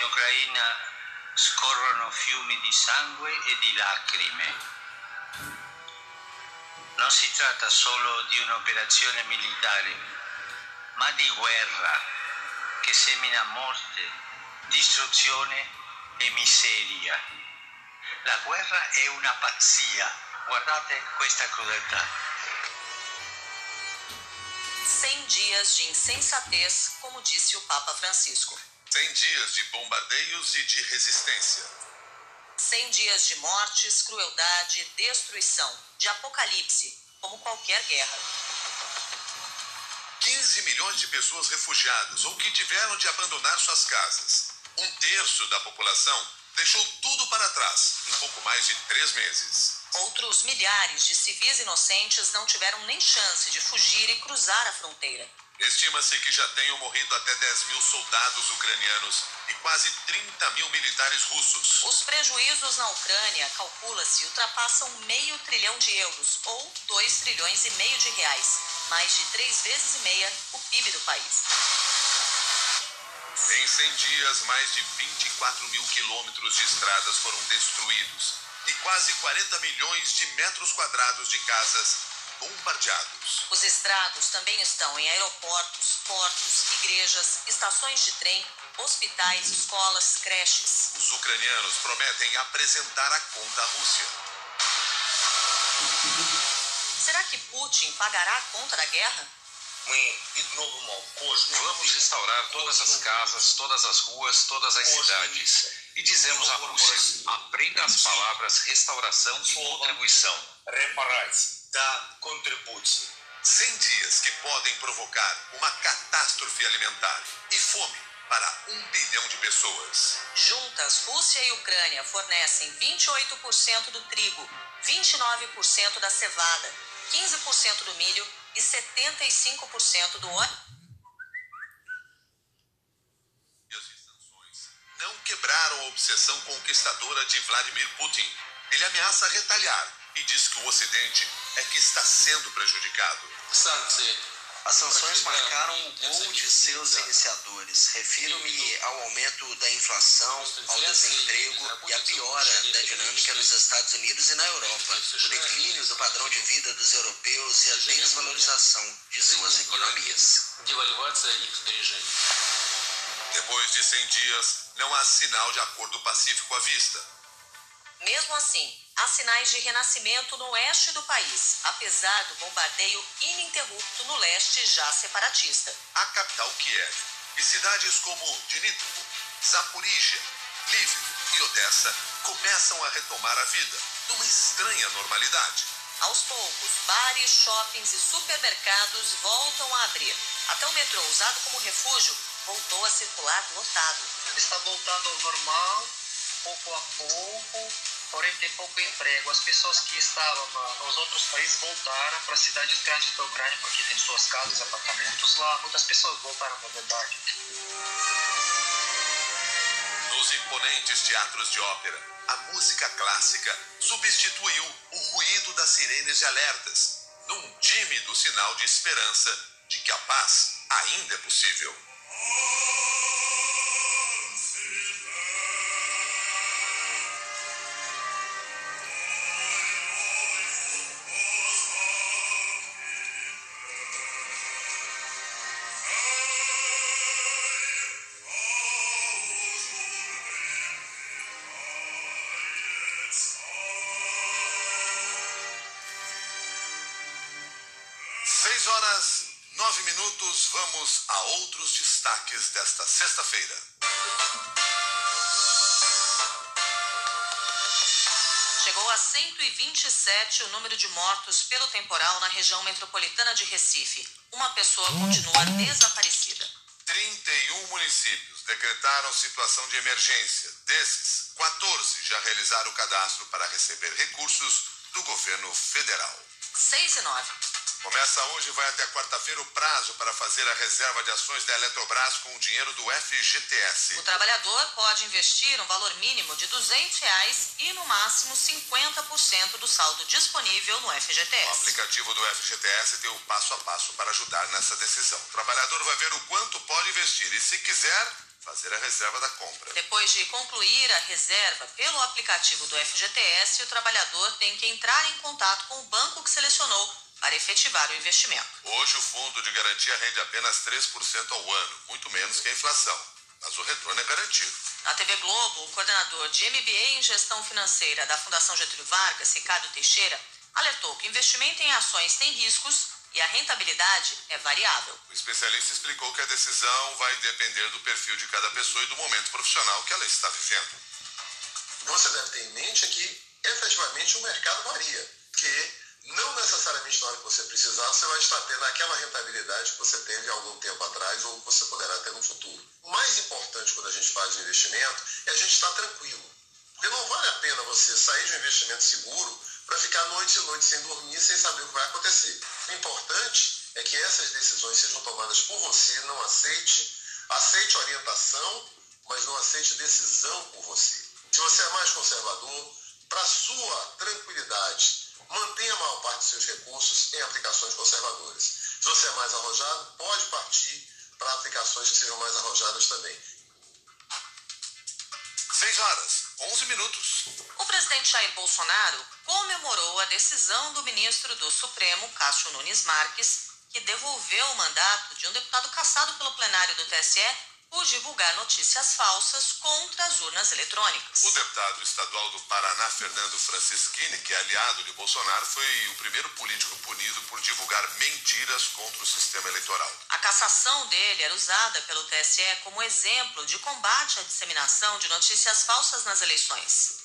In Ucraina scorrono fiumi di sangue e di lacrime. Non si tratta solo di un'operazione militare, ma di guerra che semina morte, distruzione e miseria. La guerra è una pazzia. Guardate questa crudeltà. 100 dias de insensatez, como disse o Papa Francisco. 100 dias de bombardeios e de resistência. 100 dias de mortes, crueldade, destruição, de apocalipse, como qualquer guerra. 15 milhões de pessoas refugiadas ou que tiveram de abandonar suas casas. Um terço da população deixou tudo para trás em pouco mais de três meses. Outros milhares de civis inocentes não tiveram nem chance de fugir e cruzar a fronteira. Estima-se que já tenham morrido até 10 mil soldados ucranianos e quase 30 mil militares russos. Os prejuízos na Ucrânia, calcula-se, ultrapassam meio trilhão de euros, ou 2 trilhões e meio de reais, mais de três vezes e meia o PIB do país. Em 100 dias, mais de 24 mil quilômetros de estradas foram destruídos e quase 40 milhões de metros quadrados de casas bombardeados. Os estragos também estão em aeroportos, portos, igrejas, estações de trem, hospitais, escolas, creches. Os ucranianos prometem apresentar a conta à Rússia. Será que Putin pagará a conta da guerra? Vamos restaurar todas as casas, todas as ruas, todas as cidades. E dizemos à Rússia: aprenda as palavras restauração e contribuição. da contribuție. 100 dias que podem provocar uma catástrofe alimentar e fome para um bilhão de pessoas. Juntas, Rússia e Ucrânia fornecem 28% do trigo, 29% da cevada, 15% do milho e 75% do óleo. As sanções não quebraram a obsessão conquistadora de Vladimir Putin. Ele ameaça retalhar e diz que o Ocidente é que está sendo prejudicado. As sanções marcaram o gol de seus iniciadores. Refiro-me ao aumento da inflação, ao desemprego e à piora da dinâmica nos Estados Unidos e na Europa, o declínio do padrão de vida dos europeus e a desvalorização de suas economias. Depois de 100 dias, não há sinal de acordo pacífico à vista. Mesmo assim, há sinais de renascimento no oeste do país, apesar do bombardeio ininterrupto no leste já separatista. A capital Kiev e cidades como Dnipro, Zaporizhia, Lviv e Odessa começam a retomar a vida numa estranha normalidade. Aos poucos, bares, shoppings e supermercados voltam a abrir. Até o metrô, usado como refúgio, voltou a circular lotado. está voltando ao normal, pouco a pouco, porém tem pouco emprego. As pessoas que estavam nos outros países voltaram para as cidades grandes da Ucrânia, porque tem suas casas, apartamentos lá. Muitas pessoas voltaram, na verdade. Nos imponentes teatros de ópera, a música clássica substituiu o ruído das sirenes de alertas, num tímido sinal de esperança de que a paz ainda é possível. Minutos, vamos a outros destaques desta sexta-feira. Chegou a 127 o número de mortos pelo temporal na região metropolitana de Recife. Uma pessoa continua desaparecida. 31 municípios decretaram situação de emergência. Desses, 14 já realizaram o cadastro para receber recursos do governo federal. 6 e 9. Começa hoje e vai até quarta-feira o prazo para fazer a reserva de ações da Eletrobras com o dinheiro do FGTS. O trabalhador pode investir um valor mínimo de 200 reais e, no máximo, 50% do saldo disponível no O FGTS. aplicativo do FGTS tem o passo a passo para ajudar nessa decisão. O trabalhador vai ver o quanto pode investir e, se quiser, fazer a reserva da compra. Depois de concluir a reserva pelo aplicativo do FGTS, o trabalhador tem que entrar em contato com o banco que selecionou para efetivar o investimento. Hoje o fundo de garantia rende apenas 3% ao ano, muito menos que a inflação. Mas o retorno é garantido. Na TV Globo, o coordenador de MBA em Gestão Financeira da Fundação Getúlio Vargas, Ricardo Teixeira, alertou que investimento em ações tem riscos e a rentabilidade é variável. O especialista explicou que a decisão vai depender do perfil de cada pessoa e do momento profissional que ela está vivendo. Você deve ter em mente que efetivamente o mercado varia, que não necessariamente na hora que você precisar você vai estar tendo aquela rentabilidade que você teve algum tempo atrás ou que você poderá ter no futuro. O mais importante quando a gente faz um investimento é a gente estar tranquilo. Porque não vale a pena você sair de um investimento seguro para ficar noite e noite sem dormir, sem saber o que vai acontecer. O importante é que essas decisões sejam tomadas por você, não aceite, aceite orientação, mas não aceite decisão por você. Se você é mais conservador, para sua tranquilidade, mantenha a maior parte dos seus recursos em aplicações conservadoras. Se você é mais arrojado, pode partir para aplicações que sejam mais arrojadas também. 6 horas, 11 minutos. O presidente Jair Bolsonaro comemorou a decisão do ministro do Supremo, Cássio Nunes Marques, que devolveu o mandato de um deputado cassado pelo plenário do TSE por divulgar notícias falsas contra as urnas eletrônicas. O deputado estadual do Paraná, Fernando Francischini, que é aliado de Bolsonaro, foi o primeiro político punido por divulgar mentiras contra o sistema eleitoral. A cassação dele era usada pelo TSE como exemplo de combate à disseminação de notícias falsas nas eleições.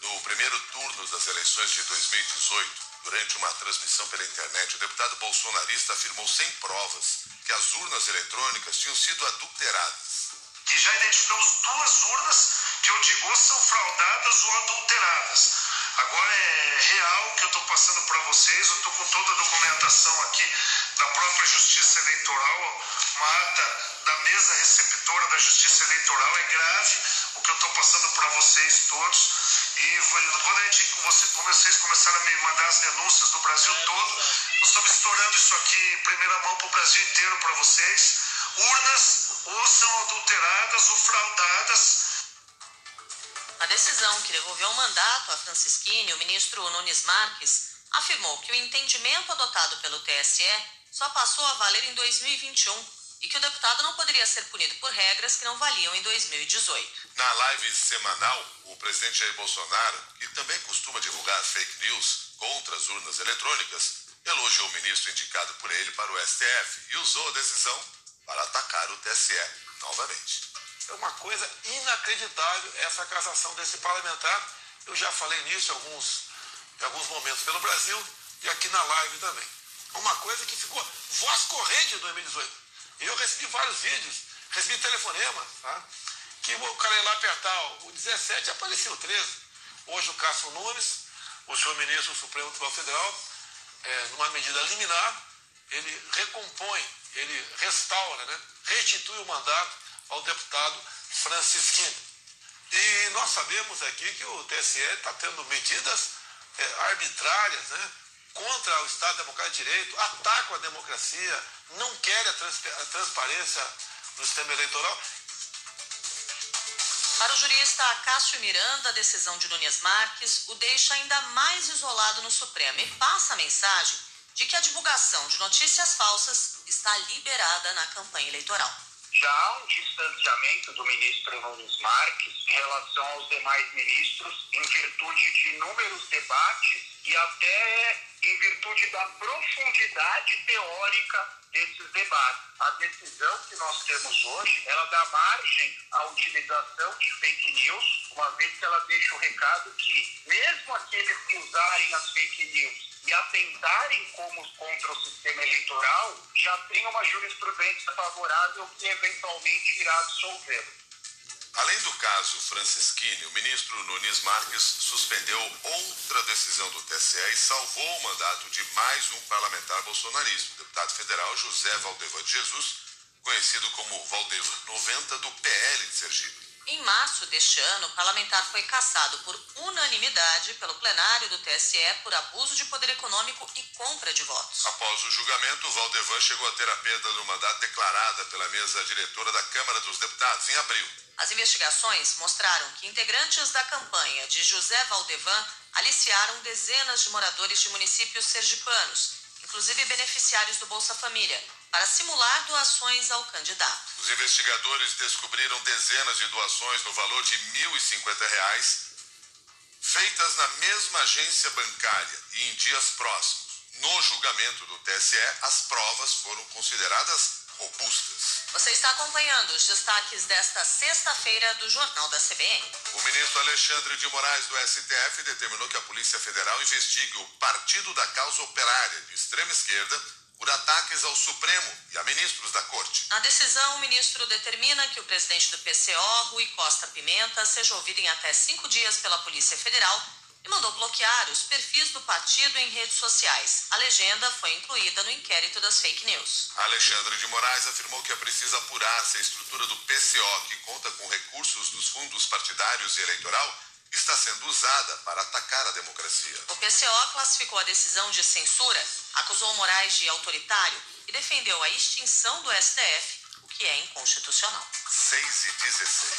No primeiro turno das eleições de 2018, Durante uma transmissão pela internet, o deputado bolsonarista afirmou sem provas que as urnas eletrônicas tinham sido adulteradas. Que já identificamos duas urnas que eu digo são fraudadas ou adulteradas. Agora é real que eu estou passando para vocês, eu estou com toda a documentação aqui da própria Justiça Eleitoral, uma ata da mesa receptora da Justiça Eleitoral, é grave o que eu estou passando para vocês todos. E quando a gente, você, vocês começaram a me mandar as denúncias do Brasil todo, nós estamos estourando isso aqui em primeira mão para o Brasil inteiro para vocês. Urnas ou são adulteradas ou fraudadas. A decisão que devolveu o mandato a Francisquini, o ministro Nunes Marques, afirmou que o entendimento adotado pelo TSE só passou a valer em 2021 e que o deputado não poderia ser punido por regras que não valiam em 2018. Na live semanal, o presidente Jair Bolsonaro, que também costuma divulgar fake news contra as urnas eletrônicas, elogiou o ministro indicado por ele para o STF e usou a decisão para atacar o TSE novamente. É uma coisa inacreditável essa cassação desse parlamentar. Eu já falei nisso em alguns, em alguns momentos pelo Brasil e aqui na live também. Uma coisa que ficou voz corrente em 2018. Eu recebi vários vídeos, recebi telefonema, tá? que o cara ia lá apertar o 17 apareceu o 13. Hoje o Cássio Nunes, o senhor ministro do Supremo Tribunal Federal, é, numa medida liminar, ele recompõe, ele restaura, né? restitui o mandato ao deputado Francisquinho. E nós sabemos aqui que o TSE está tendo medidas é, arbitrárias, né? Contra o Estado Democrático de Direito, atacam a democracia, não querem a, trans a transparência no sistema eleitoral. Para o jurista Cássio Miranda, a decisão de Nunes Marques o deixa ainda mais isolado no Supremo e passa a mensagem de que a divulgação de notícias falsas está liberada na campanha eleitoral. Já há um distanciamento do ministro Nunes Marques em relação aos demais ministros, em virtude de inúmeros debates e até em virtude da profundidade teórica desses debates. A decisão que nós temos hoje, ela dá margem à utilização de fake news, uma vez que ela deixa o recado que mesmo aqueles que usarem as fake news e atentarem como contra o sistema eleitoral, já tem uma jurisprudência favorável que eventualmente irá absolvê-lo. Além do caso Francisquini, o ministro Nunes Marques suspendeu outra decisão do TSE e salvou o mandato de mais um parlamentar bolsonarista, o deputado federal José Valdevan de Jesus, conhecido como Valdevan 90 do PL de Sergipe. Em março deste ano, o parlamentar foi cassado por unanimidade pelo plenário do TSE por abuso de poder econômico e compra de votos. Após o julgamento, Valdevan chegou a ter a perda do mandato declarada pela mesa diretora da Câmara dos Deputados em abril. As investigações mostraram que integrantes da campanha de José Valdevan aliciaram dezenas de moradores de municípios sergipanos, inclusive beneficiários do Bolsa Família, para simular doações ao candidato. Os investigadores descobriram dezenas de doações no valor de R$ 1.050, feitas na mesma agência bancária e em dias próximos. No julgamento do TSE, as provas foram consideradas robustas. Você está acompanhando os destaques desta sexta-feira do Jornal da CBN. O ministro Alexandre de Moraes do STF determinou que a Polícia Federal investigue o Partido da Causa Operária de extrema esquerda por ataques ao Supremo e a ministros da Corte. Na decisão, o ministro determina que o presidente do PCO, Rui Costa Pimenta, seja ouvido em até cinco dias pela Polícia Federal e mandou bloquear os perfis do partido em redes sociais. A legenda foi incluída no inquérito das fake news. Alexandre de Moraes afirmou que é preciso apurar se a estrutura do PCO, que conta com recursos dos fundos partidários e eleitoral, está sendo usada para atacar a democracia. O PCO classificou a decisão de censura, acusou Moraes de autoritário e defendeu a extinção do STF, o que é inconstitucional. 6 e 16.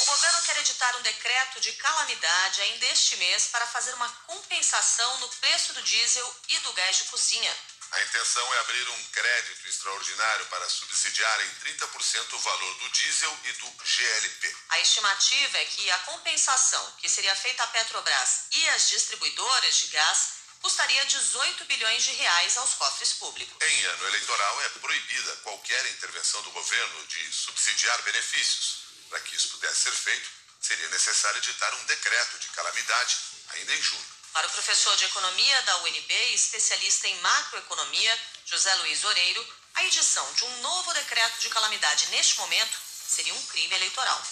O governo quer editar um decreto de calamidade ainda este mês para fazer uma compensação no preço do diesel e do gás de cozinha. A intenção é abrir um crédito extraordinário para subsidiar em 30% o valor do diesel e do GLP. A estimativa é que a compensação que seria feita à Petrobras e às distribuidoras de gás custaria 18 bilhões de reais aos cofres públicos. Em ano eleitoral é proibida qualquer intervenção do governo de subsidiar benefícios. Para que isso pudesse ser feito, seria necessário editar um decreto de calamidade ainda em junho. Para o professor de economia da UNB e especialista em macroeconomia, José Luiz Oreiro, a edição de um novo decreto de calamidade neste momento seria um crime eleitoral.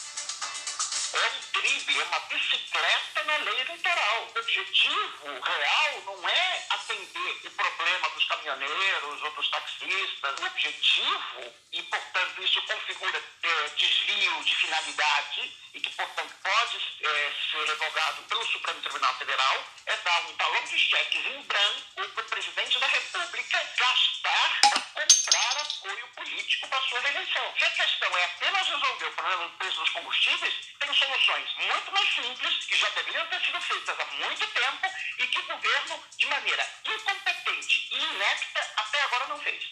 É um crime, é uma bicicleta na lei eleitoral. O objetivo real não é atender o problema dos caminhoneiros ou dos taxistas. O objetivo, e portanto isso configura é, desvio de finalidade e que portanto pode é, ser revogado pelo Supremo Tribunal Federal, é dar um talão de cheques em branco para o presidente da República gastar político para sua reeleição. Se a questão é apenas resolver o problema do preço dos combustíveis, tem soluções muito mais simples que já deveriam ter sido feitas há muito tempo e que o governo, de maneira incompetente e inepta, até agora não fez.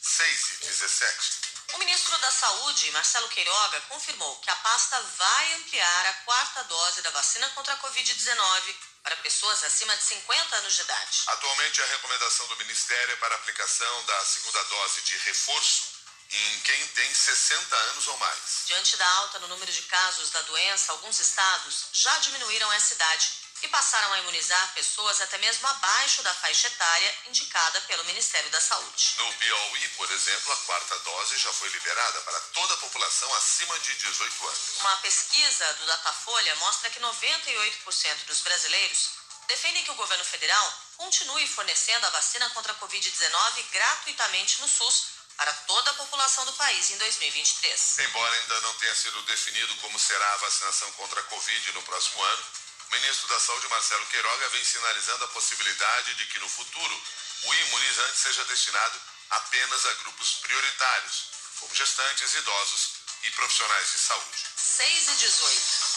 6 e 17. O ministro da Saúde, Marcelo Queiroga, confirmou que a pasta vai ampliar a quarta dose da vacina contra a Covid-19 para pessoas acima de 50 anos de idade. Atualmente, a recomendação do Ministério é para a aplicação da segunda dose de reforço em quem tem 60 anos ou mais. Diante da alta no número de casos da doença, alguns estados já diminuíram essa idade e passaram a imunizar pessoas até mesmo abaixo da faixa etária indicada pelo Ministério da Saúde. No Piauí, por exemplo, a quarta dose já foi liberada para toda a população acima de 18 anos. Uma pesquisa do Datafolha mostra que 98% dos brasileiros defendem que o governo federal continue fornecendo a vacina contra a Covid-19 gratuitamente no SUS para toda a população do país em 2023. Embora ainda não tenha sido definido como será a vacinação contra a Covid no próximo ano, o ministro da Saúde, Marcelo Queiroga, vem sinalizando a possibilidade de que no futuro o imunizante seja destinado apenas a grupos prioritários, como gestantes, idosos e profissionais de saúde. 6 e 18.